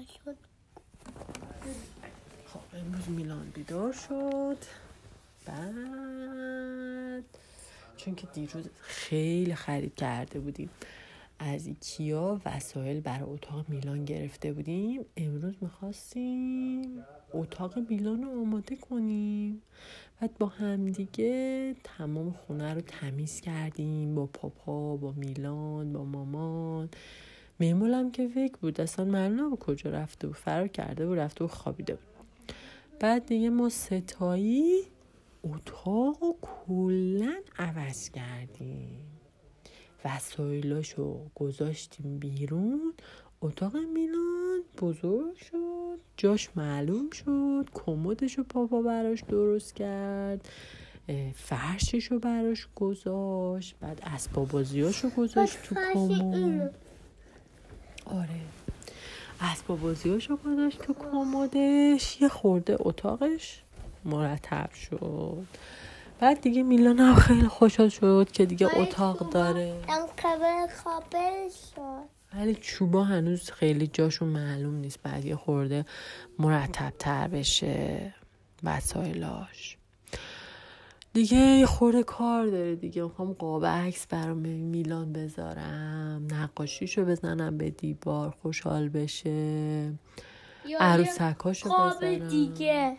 شد. خب امروز میلان بیدار شد. بعد چون که دیروز خیلی خرید کرده بودیم. از ایکیا وسایل برای اتاق میلان گرفته بودیم. امروز می‌خواستیم اتاق میلان رو آماده کنیم. بعد با همدیگه تمام خونه رو تمیز کردیم. با پاپا با میلان با مامان. میمولم که فکر بود. اصلا معلوم نبود کجا رفته بود. فرار کرده بود رفته بود خوابیده بود. بعد دیگه ما ستایی اتاق رو کلا عوض کردیم. وسایلاشو گذاشتیم بیرون. اتاق میلان بزرگ شد. جاش معلوم شد. کمدشو پاپا براش درست کرد. فرششو براش گذاشت. بعد اسباب بازیاشو گذاشت تو. کمد. آره. اسباب بازیاشو گذاشت تو کمدش یه خورده اتاقش مرتب شد. بعد دیگه میلان هم خیلی خوشحال شد که دیگه اتاق داره. ولی چوبا هنوز خیلی جاشون معلوم نیست بعد یه خورده مرتب تر بشه. وسایلاش. دیگه یه خورده کار داره دیگه. می‌خوام قاب عکس برام میلان بذارم نقاشیشو بزنم به دیوار خوشحال بشه. عروسکاشو قاب بذارم. دیگه.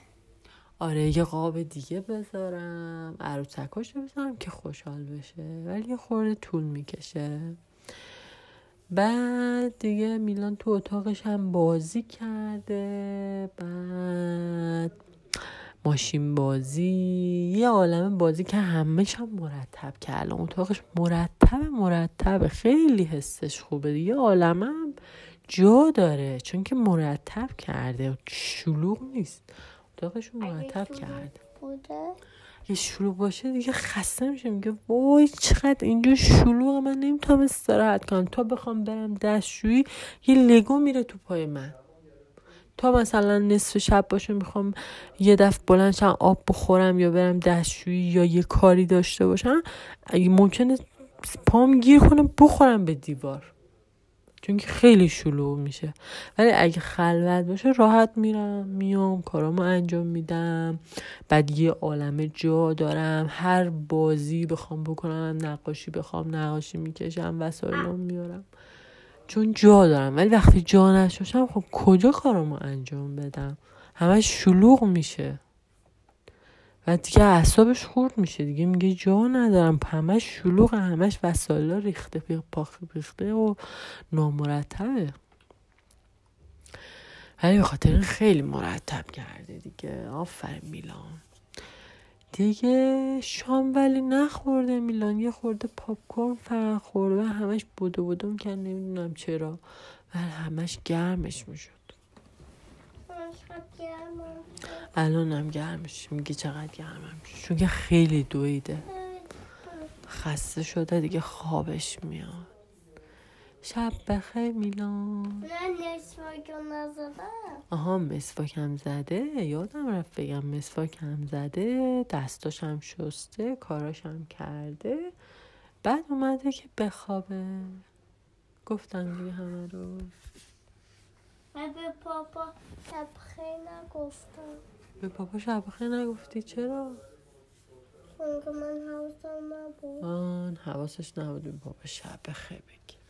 آره یه قاب دیگه بذارم. عروسکاشو بذارم که خوشحال بشه. ولی یه خورده طول می‌کشه. بعد دیگه میلان تو اتاقش هم بازی کرده. بعد ماشین بازی یه عالم بازی که همش هم مرتب که الان اتاقش مرتب مرتبه. خیلی حسش خوبه یه عالم هم جا داره. چون که مرتب کرده. شلوغ نیست. اتاقش رو مرتب شلوغ کرده. یه شلوغ باشه دیگه خسته میشه. میگه وای چقدر اینجا شلوغه. من نمی‌تونم استراحت کنم. تا بخوام برم دستشویی یه لگو میره تو پای من. تا مثلا نصف شب باشه می‌خوام یه دفعه بلند شم آب بخورم یا برم دستشویی یا یه کاری داشته باشم اگه ممکنه پام گیر کنه بخورم به دیوار. چون که خیلی شلوغ میشه. ولی اگه خلوت باشه راحت میرم میام کارامو انجام میدم. بعد یه عالمه جا دارم. هر بازی بخوام بکنم نقاشی بخوام نقاشی می‌کشم وسایلم میارم. چون جا دارم. ولی وقتی جا نشاشم خب کجا کارامو انجام بدم؟ همش شلوغ میشه. و دیگه اعصابش خورد میشه دیگه. میگه جا ندارم. همش شلوغ همش وسایلا ریخته پاخ ریخته و نامرتبه. ولی به خاطر خیلی مرتب کرده دیگه. آفرین میلان. دیگه شام ولی نخورده میلان. یه خورده پاپ کورن فقط خورده و همش بودو بودو می‌کرد نمی‌دونم چرا. ولی همش گرمش می‌شد. الان هم گرمش میگه چقدر گرمم. چون که خیلی دویده. خسته شده دیگه خوابش میاد. شب بخیر میلان. نه نصفاکو نزدم آها مسواکم زده؟ یادم رفت بگم مسواکم زده دستاشم شسته کاراشم کرده. بعد اومده که بخوابه. گفتم دیگه همه رو. من به پاپا شب خیلی نگفتم. به پاپا شب نگفتی؟ چرا؟ چون که من حواسم نبود. آن حواسش نبود به پاپا شب بخیر بگی.